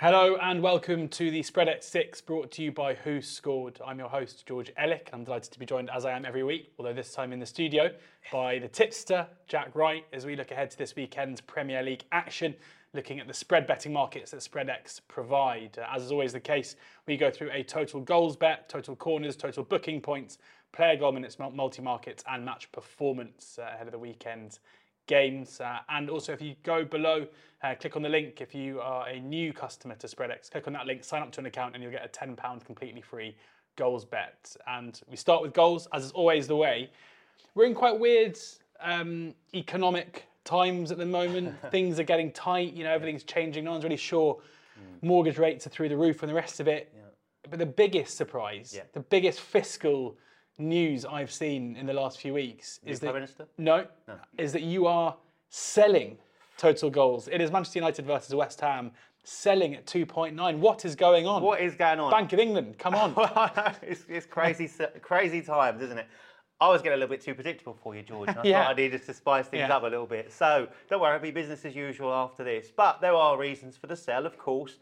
Hello and welcome to the Spreadex Six brought to you by WhoScored. I'm your host, George Elek. I'm delighted to be joined, as I am every week, although this time in the studio, by the tipster, Jack Wright, as we look ahead to this weekend's Premier League action, looking at the spread betting markets that Spreadex provide. As is always the case, we go through a total goals bet, total corners, total booking points, player goal minutes, multi markets, and match performance ahead of the weekend's games. Uh, and also, if you go below, uh, click on the link. If you are a new customer to Spreadex, click on that link, sign up to an account, and you'll get a £10 completely free goals bet. And we start with goals, as is always the way. We're in quite weird um, economic times at the moment. Things are getting tight, you know, everything's changing. No one's really sure. Mortgage rates are through the roof and the rest of it. But the biggest surprise, Yeah. the biggest fiscal news I've seen in the last few weeks is Prime that Minister? no, is that you are selling total goals. It is Manchester United versus West Ham selling at 2.9. What is going on? What is going on? Bank of England, come on. it's, it's crazy, crazy times, isn't it? I was getting a little bit too predictable for you, George. and I Yeah. thought I needed to spice things Yeah. up a little bit. So don't worry, it'll be business as usual after this. But there are reasons for the sell, of course.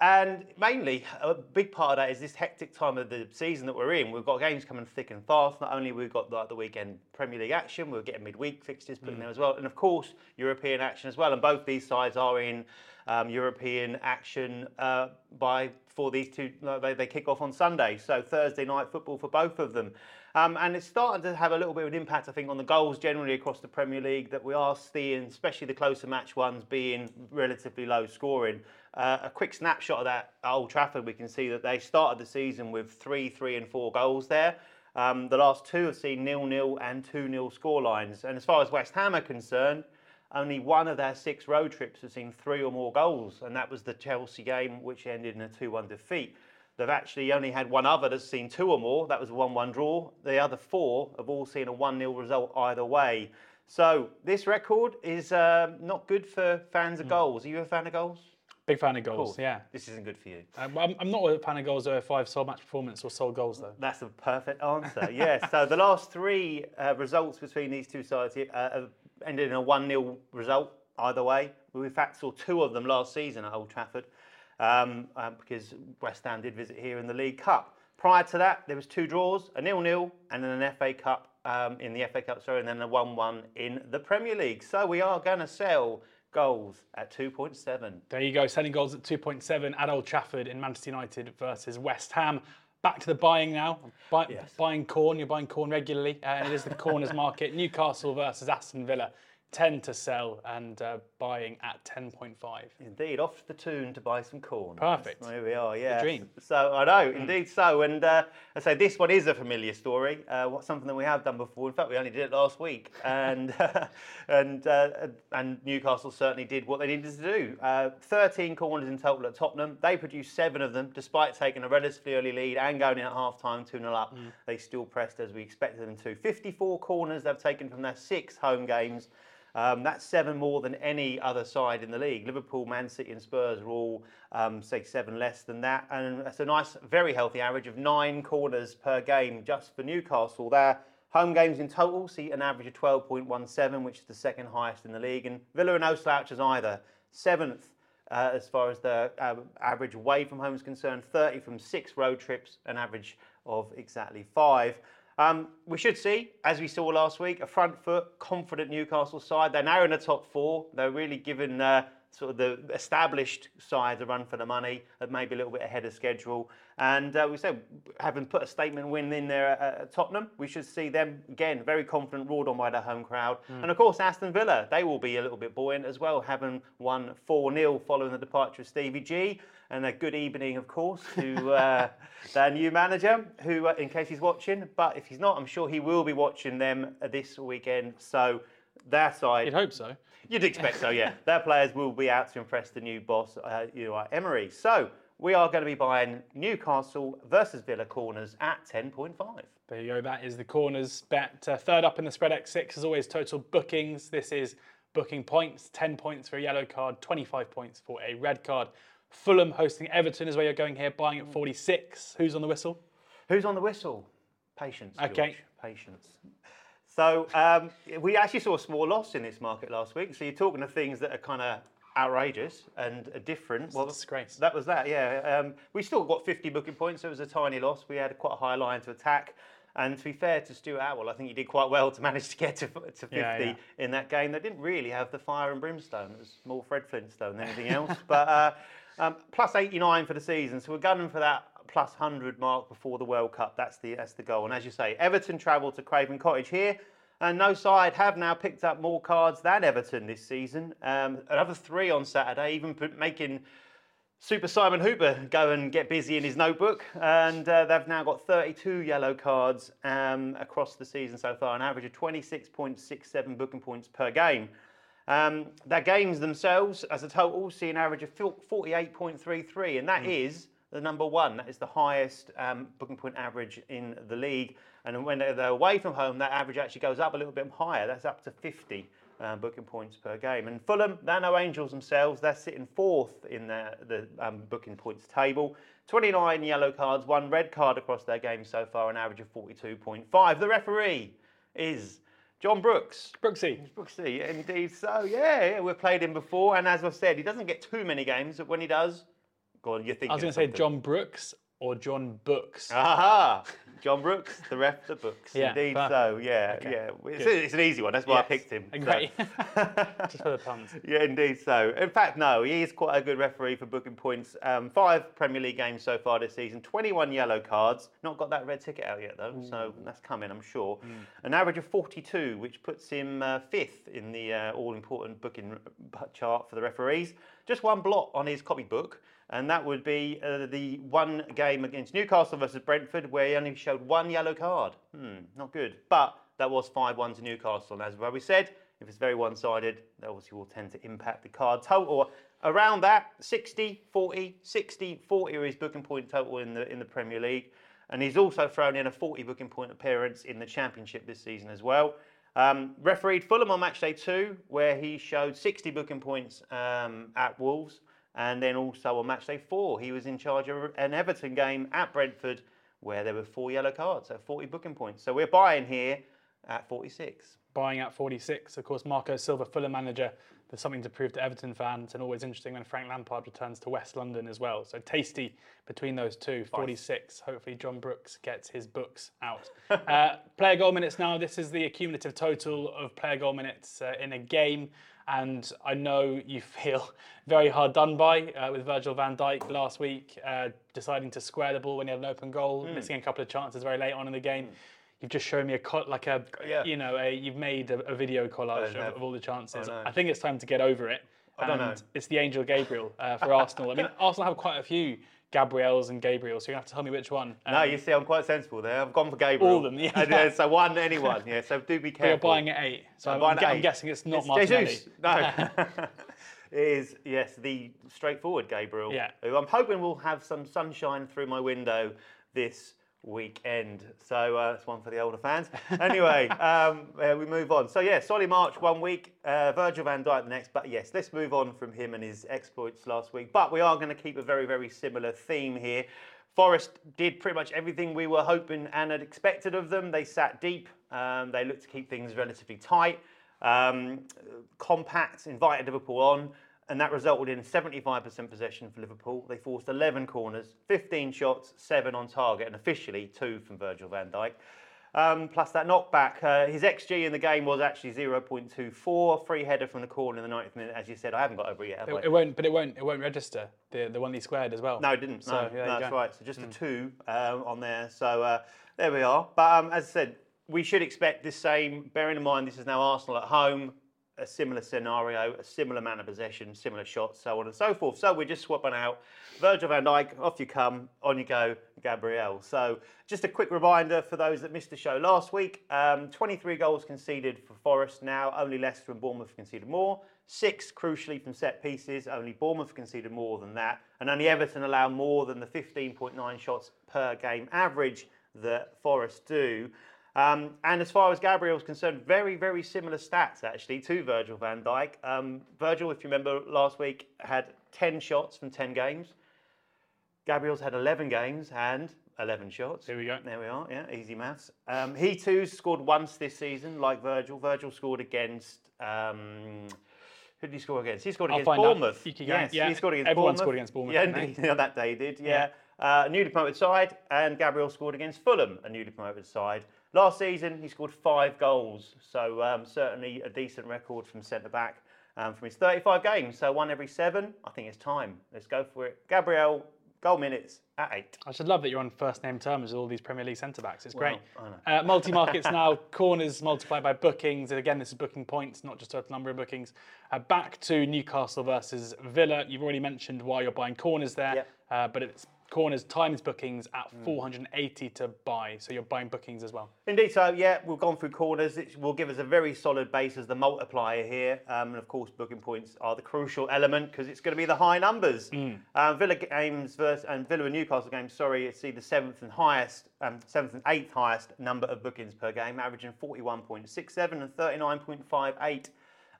And mainly, a big part of that is this hectic time of the season that we're in. We've got games coming thick and fast. Not only we've got like the weekend Premier League action, we're getting midweek fixtures put in there as well, and of course European action as well. And both these sides are in um, European action uh, by for these two. They, they kick off on Sunday, so Thursday night football for both of them. Um, and it's starting to have a little bit of an impact, I think, on the goals generally across the Premier League that we are seeing, especially the closer match ones, being relatively low scoring. Uh, a quick snapshot of that at Old Trafford, we can see that they started the season with three, three, and four goals there. Um, the last two have seen nil-nil and two-nil scorelines. And as far as West Ham are concerned, only one of their six road trips has seen three or more goals, and that was the Chelsea game, which ended in a 2 1 defeat. They've actually only had one other that's seen two or more, that was a 1 1 draw. The other four have all seen a 1 0 result either way. So this record is um not good for fans of goals. Are you a fan of goals? Big fan of goals, Cool. yeah. This isn't good for you. Um, I'm, I'm not a fan of goals are five sole match performance or sole goals, though. That's a perfect answer. yes. So the last three uh, results between these two sides uh, have ended in a 1 0 result either way. We in fact saw two of them last season at Old Trafford um, uh, because West Ham did visit here in the League Cup. Prior to that, there was two draws, a nil-nil, and then an FA Cup um, in the FA Cup, sorry, and then a one-one in the Premier League. So we are going to sell goals at 2.7. There you go, selling goals at 2.7 at Old Trafford in Manchester United versus West Ham. Back to the buying now. Buy, Yes. Buying corn, you're buying corn regularly, uh, and it is the corners market. Newcastle versus Aston Villa, 10 to sell and uh, buying at 10.5. Indeed, off the tune to buy some corn. Perfect. There we are, yeah. dream. So I know, indeed so. And uh, I say this one is a familiar story. Uh, what something that we have done before. In fact, we only did it last week, and and uh, and Newcastle certainly did what they needed to do. Uh, Thirteen corners in total at Tottenham. They produced seven of them, despite taking a relatively early lead and going in at half time, 2 0 up. They still pressed as we expected them to. 54 corners they've taken from their six home games. Um, that's seven more than any other side in the league. Liverpool, Man City, and Spurs are all, um, say, seven less than that. And that's a nice, very healthy average of nine corners per game just for Newcastle. Their home games in total see an average of 12.17, which is the second highest in the league. And Villa are no slouches either. Seventh uh, as far as the uh, average away from home is concerned, 30 from six road trips, an average of exactly five. Um, we should see, as we saw last week, a front foot, confident Newcastle side. They're now in the top four. They're really given uh, sort of the established sides a run for the money, maybe a little bit ahead of schedule. And uh, we said, having put a statement win in there at, at Tottenham, we should see them again very confident, roared on by the home crowd. And of course, Aston Villa, they will be a little bit buoyant as well, having won 4 0 following the departure of Stevie G. And a good evening, of course, to uh, their new manager, who, uh, in case he's watching, but if he's not, I'm sure he will be watching them this weekend. So their side, You'd hope so. You'd expect so, yeah. Their players will be out to impress the new boss, uh, you know, Emery. So we are going to be buying Newcastle versus Villa corners at 10.5. There you go. That is the corners bet. Uh, third up in the Spreadex Six as always. Total bookings. This is booking points. Ten points for a yellow card. Twenty-five points for a red card. Fulham hosting Everton is where you're going here. Buying at forty-six. Who's on the whistle? Who's on the whistle? Patience. George. Okay. Patience. So um, we actually saw a small loss in this market last week. So you're talking of things that are kind of outrageous and a different. Well, disgrace. That was that, yeah. Um, we still got 50 booking points, so it was a tiny loss. We had quite a high line to attack. And to be fair to Stuart Atwell, I think he did quite well to manage to get to, to 50 Yeah, yeah. in that game. They didn't really have the fire and brimstone. It was more Fred Flintstone than anything else. but uh, um, plus 89 for the season, so we're gunning for that plus 100 mark before the World Cup. That's the that's the goal. And as you say, Everton travel to Craven Cottage here. And no side have now picked up more cards than Everton this season. Um, another three on Saturday, even making Super Simon Hooper go and get busy in his notebook, and uh, they've now got 32 yellow cards um, across the season so far, an average of 26.67 booking points per game. Um, their games themselves, as a total, see an average of 48.33, and that is the number one. That is the highest um, booking point average in the league. And when they're away from home, that average actually goes up a little bit higher. That's up to 50 um, booking points per game. And Fulham, they're no angels themselves. They're sitting fourth in the, the um, booking points table. 29 yellow cards, one red card across their games so far, an average of 42.5. The referee is John Brooks. Brooksy. Brooksy, indeed so. Yeah, yeah, we've played him before, and as I said, he doesn't get too many games, but when he does, go on, you're thinking. I was going to say John Brooks or John Books. Aha! John Brooks, the ref, the books. Yeah, Indeed perfect. so. Yeah, Okay, yeah. It's, it's an easy one. That's why I picked him. so. Great. Just for the puns. Yeah, indeed so. In fact, no, he is quite a good referee for booking points. Um, five Premier League games so far this season, 21 yellow cards. Not got that red ticket out yet, though, so that's coming, I'm sure. An average of 42, which puts him uh, fifth in the uh, all important booking chart for the referees. Just one blot on his copybook. And that would be uh, the one game against Newcastle versus Brentford, where he only showed one yellow card. Hmm, not good. But that was 5 1 to Newcastle. And as we said, if it's very one sided, that obviously will tend to impact the card total. Around that, 60, 40, 60, 40 are his booking point total in the, in the Premier League. And he's also thrown in a 40 booking point appearance in the Championship this season as well. Um, refereed Fulham on match day two, where he showed 60 booking points um, at Wolves. And then also on match day four, he was in charge of an Everton game at Brentford, where there were four yellow cards, so 40 booking points. So we're buying here at 46. Buying at 46. Of course, Marco Silva, Fulham manager. There's something to prove to Everton fans, and always interesting when Frank Lampard returns to West London as well. So tasty between those two. 46. Hopefully, John Brooks gets his books out. uh, player goal minutes now. This is the accumulative total of player goal minutes uh, in a game. And I know you feel very hard done by uh, with Virgil van Dijk last week, uh, deciding to square the ball when he had an open goal, Hmm. missing a couple of chances very late on in the game. You've just shown me a co- like a Yeah. you know a, you've made a, a video collage of, of all the chances. know. I, think it's time to get over it. I don't and know. It's the Angel Gabriel uh, for Arsenal. I mean, Arsenal have quite a few Gabriels and Gabriels, so you're gonna have to tell me which one. No, Um, you see, I'm quite sensible there. I've gone for Gabriel. All of them, yeah. And, uh, so one, anyone, yeah. So do be but careful. you're buying at eight, so I'm I'm, buying I'm, eight. guessing it's not It's Martinelli. Jesus. No. it is, yes, the straightforward Gabriel. Yeah. Who I'm hoping will have some sunshine through my window this weekend. So uh, that's one for the older fans. Anyway, um, uh, we move on. So, yeah, Solly March one week, uh, Virgil van Dijk the next. But yes, let's move on from him and his exploits last week. But we are going to keep a very, very similar theme here. Forest did pretty much everything we were hoping and had expected of them. They sat deep. Um, they looked to keep things relatively tight, um, compact, invited Liverpool on, and that resulted in 75% possession for Liverpool. They forced 11 corners, 15 shots, seven on target, and officially two from Virgil van Dijk. Um, plus that knockback, uh, his XG in the game was actually 0.24. Free header from the corner in the 90th minute, as you said. I haven't got over it yet. It, it won't, but it won't. It won't register the the one he squared as well. No, it didn't. So, no, yeah, no that's go. right. So just a two um, on there. So uh, there we are. But um, as I said, we should expect this same. Bearing in mind this is now Arsenal at home, a similar scenario, a similar amount of possession, similar shots, so on and so forth. So we're just swapping out Virgil van Dijk. Off you come, on you go, Gabriel. So just a quick reminder for those that missed the show last week: um, 23 goals conceded for Forest. Now only Leicester and Bournemouth conceded more. Six, crucially, from set pieces. Only Bournemouth conceded more than that. And only Everton allow more than the 15.9 shots per game average that Forest do. Um, and as far as Gabriel's concerned, very, very similar stats actually to Virgil van Dijk. Um, Virgil, if you remember last week, had 10 shots from 10 games. Gabriel's had 11 games and 11 shots. Here we go. There we are, yeah, easy maths. Um, he too scored once this season, like Virgil. Virgil scored against, um, Who did he score against? He scored I'll against. Bournemouth. Yes, Yeah, he scored against Bournemouth. everyone Bournemouth. scored against Bournemouth, Yeah, that day he did. Yeah. Uh, a newly promoted side, and Gabriel scored against Fulham, a newly promoted side. Last season, he scored five goals, so um, certainly a decent record from centre back um, from his 35 games. So one every seven. I think it's time. Let's go for it. Gabriel, goal minutes at eight. I should love that you're on first name terms with all these Premier League centre backs. It's great. Well, I Uh, multi markets now, corners multiplied by bookings. And again, this is booking points, not just total number of bookings. Uh, back to Newcastle versus Villa. You've already mentioned why you're buying corners there, Yep. uh, but it's corners times bookings at 480 to buy. So you're buying bookings as well. Indeed, so yeah, we've gone through corners. It will give us a very solid base as the multiplier here. Um, and of course, booking points are the crucial element because it's going to be the high numbers. Uh, Villa games versus, and Villa and Newcastle games, sorry, it's the seventh and highest, um, seventh and eighth highest number of bookings per game, averaging 41.67 and 39.58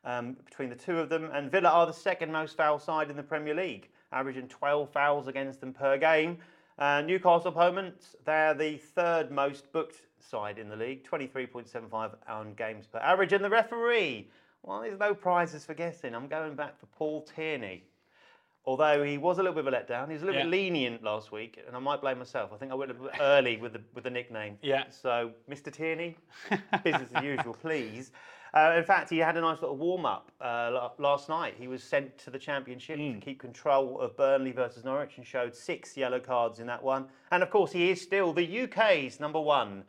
um, between the two of them. And Villa are the second most foul side in the Premier League, averaging 12 fouls against them per game. Uh, Newcastle opponents, they're the third most booked side in the league, 23.75 on games per average. And the referee, well, there's no prizes for guessing. I'm going back for Paul Tierney. Although he was a little bit of a letdown, he was a little Yeah. bit lenient last week, and I might blame myself. I think I went a little bit early with the with the nickname. Yeah. So, Mr. Tierney, business as usual, please. Uh, in fact, he had a nice little warm up uh, last night. He was sent to the Championship to keep control of Burnley versus Norwich and showed six yellow cards in that one. And of course, he is still the UK's number one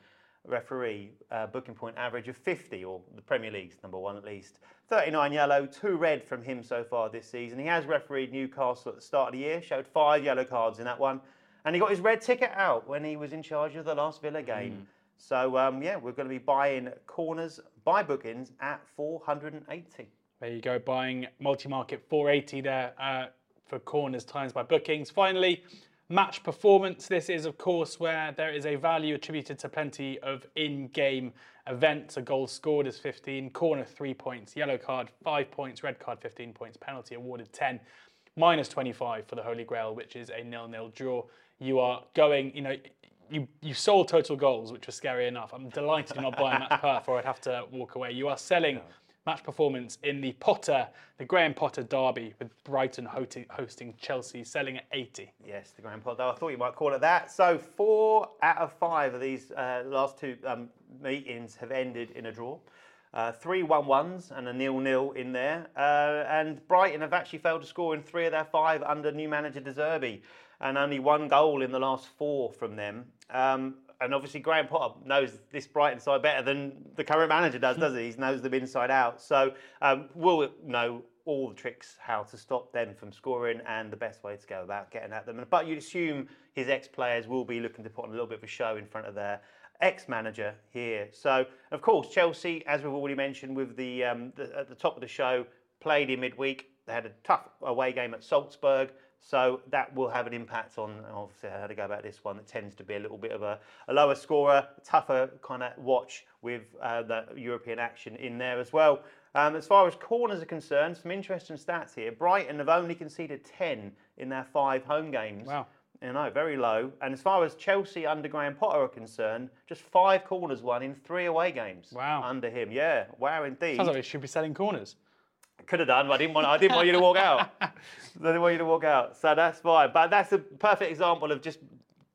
referee, uh, booking point average of 50, or the Premier League's number one at least. 39 yellow, two red from him so far this season. He has refereed Newcastle at the start of the year, showed five yellow cards in that one, and he got his red ticket out when he was in charge of the last Villa game. So, um, yeah, we're going to be buying corners by bookings at 480. There you go, buying multi market 480 there uh, for corners times by bookings. Finally, match performance. This is, of course, where there is a value attributed to plenty of in game events. A goal scored is 15, corner 3 points, yellow card 5 points, red card 15 points, penalty awarded 10, minus 25 for the Holy Grail, which is a nil nil draw. You are going, you know, you, you sold total goals, which was scary enough. I'm delighted you're not buying match perf, or I'd have to walk away. You are selling match performance in the Potter, the Graham Potter derby with Brighton hoti- hosting Chelsea, selling at 80. Yes, the Grand Pod, though. I thought you might call it that. So, four out of five of these uh, last two um, meetings have ended in a draw. Uh, three 1 1s and a nil nil in there. Uh, and Brighton have actually failed to score in three of their five under new manager De Zerbi, and only one goal in the last four from them. Um, and obviously, Graham Potter knows this Brighton side better than the current manager does, doesn't he? He knows them inside out. So, um, we'll know all the tricks how to stop them from scoring and the best way to go about getting at them. But you'd assume his ex players will be looking to put on a little bit of a show in front of their ex manager here. So, of course, Chelsea, as we've already mentioned with the, um, the at the top of the show, played in midweek. They had a tough away game at Salzburg. So that will have an impact on obviously how to go about this one. That tends to be a little bit of a, a lower scorer, tougher kind of watch with uh, the European action in there as well. Um, as far as corners are concerned, some interesting stats here. Brighton have only conceded 10 in their five home games. Wow. You know, very low. And as far as Chelsea under Graham Potter are concerned, just five corners won in three away games. Wow. Under him, yeah. Wow, indeed. Sounds like we should be selling corners. Could have done, but I didn't want. I didn't want you to walk out. I didn't want you to walk out. So that's fine. But that's a perfect example of just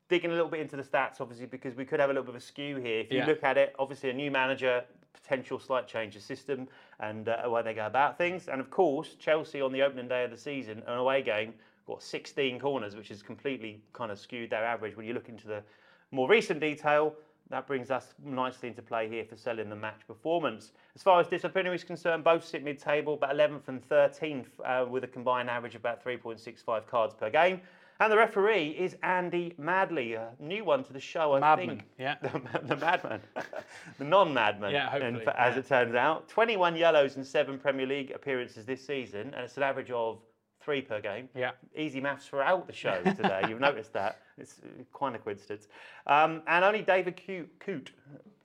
digging a little bit into the stats, obviously, because we could have a little bit of a skew here. If you Yeah. look at it, obviously a new manager, potential slight change of system and uh, where they go about things, and of course Chelsea on the opening day of the season, an away game, got 16 corners, which is completely kind of skewed their average. When you look into the more recent detail, that brings us nicely into play here for selling the match performance. As far as disciplinary is concerned, both sit mid-table, about 11th and 13th, uh, with a combined average of about 3.65 cards per game. And the referee is Andy Madley, a new one to the show, I Madman, think. yeah. The, the madman, the non-madman. Yeah, hopefully, as yeah. it turns out, 21 yellows and seven Premier League appearances this season, and it's an average of three per game. Yeah. Easy maths throughout the show today. You've noticed that. It's uh, quite a coincidence. Um, and only David Cute, Coote,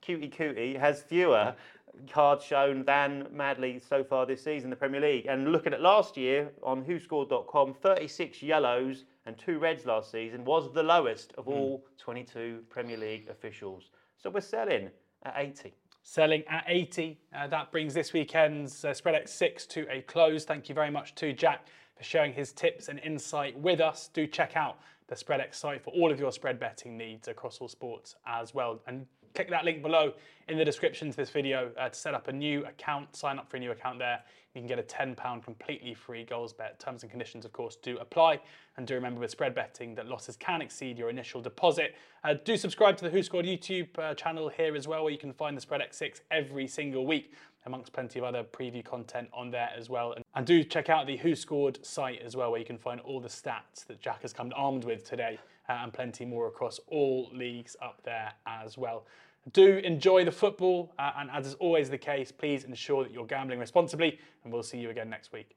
Cutie Cootie, has fewer cards shown than Madley so far this season in the Premier League. And looking at last year on WhoScored.com, 36 yellows and two reds last season was the lowest of all 22 Premier League officials. So we're selling at 80. selling at 80. Uh, that brings this weekend's uh, Spreadex Six to a close. Thank you very much to Jack for sharing his tips and insight with us. Do check out the Spreadex site for all of your spread betting needs across all sports as well. And click that link below in the description to this video uh, to set up a new account, sign up for a new account there. You can get a £10 completely free goals bet. Terms and conditions, of course, do apply. And do remember with spread betting that losses can exceed your initial deposit. Uh, do subscribe to the WhoScored YouTube uh, channel here as well, where you can find the Spreadex Six every single week, amongst plenty of other preview content on there as well. And, do check out the WhoScored site as well, where you can find all the stats that Jack has come armed with today, uh, and plenty more across all leagues up there as well. Do enjoy the football, uh, and as is always the case, please ensure that you're gambling responsibly, and we'll see you again next week.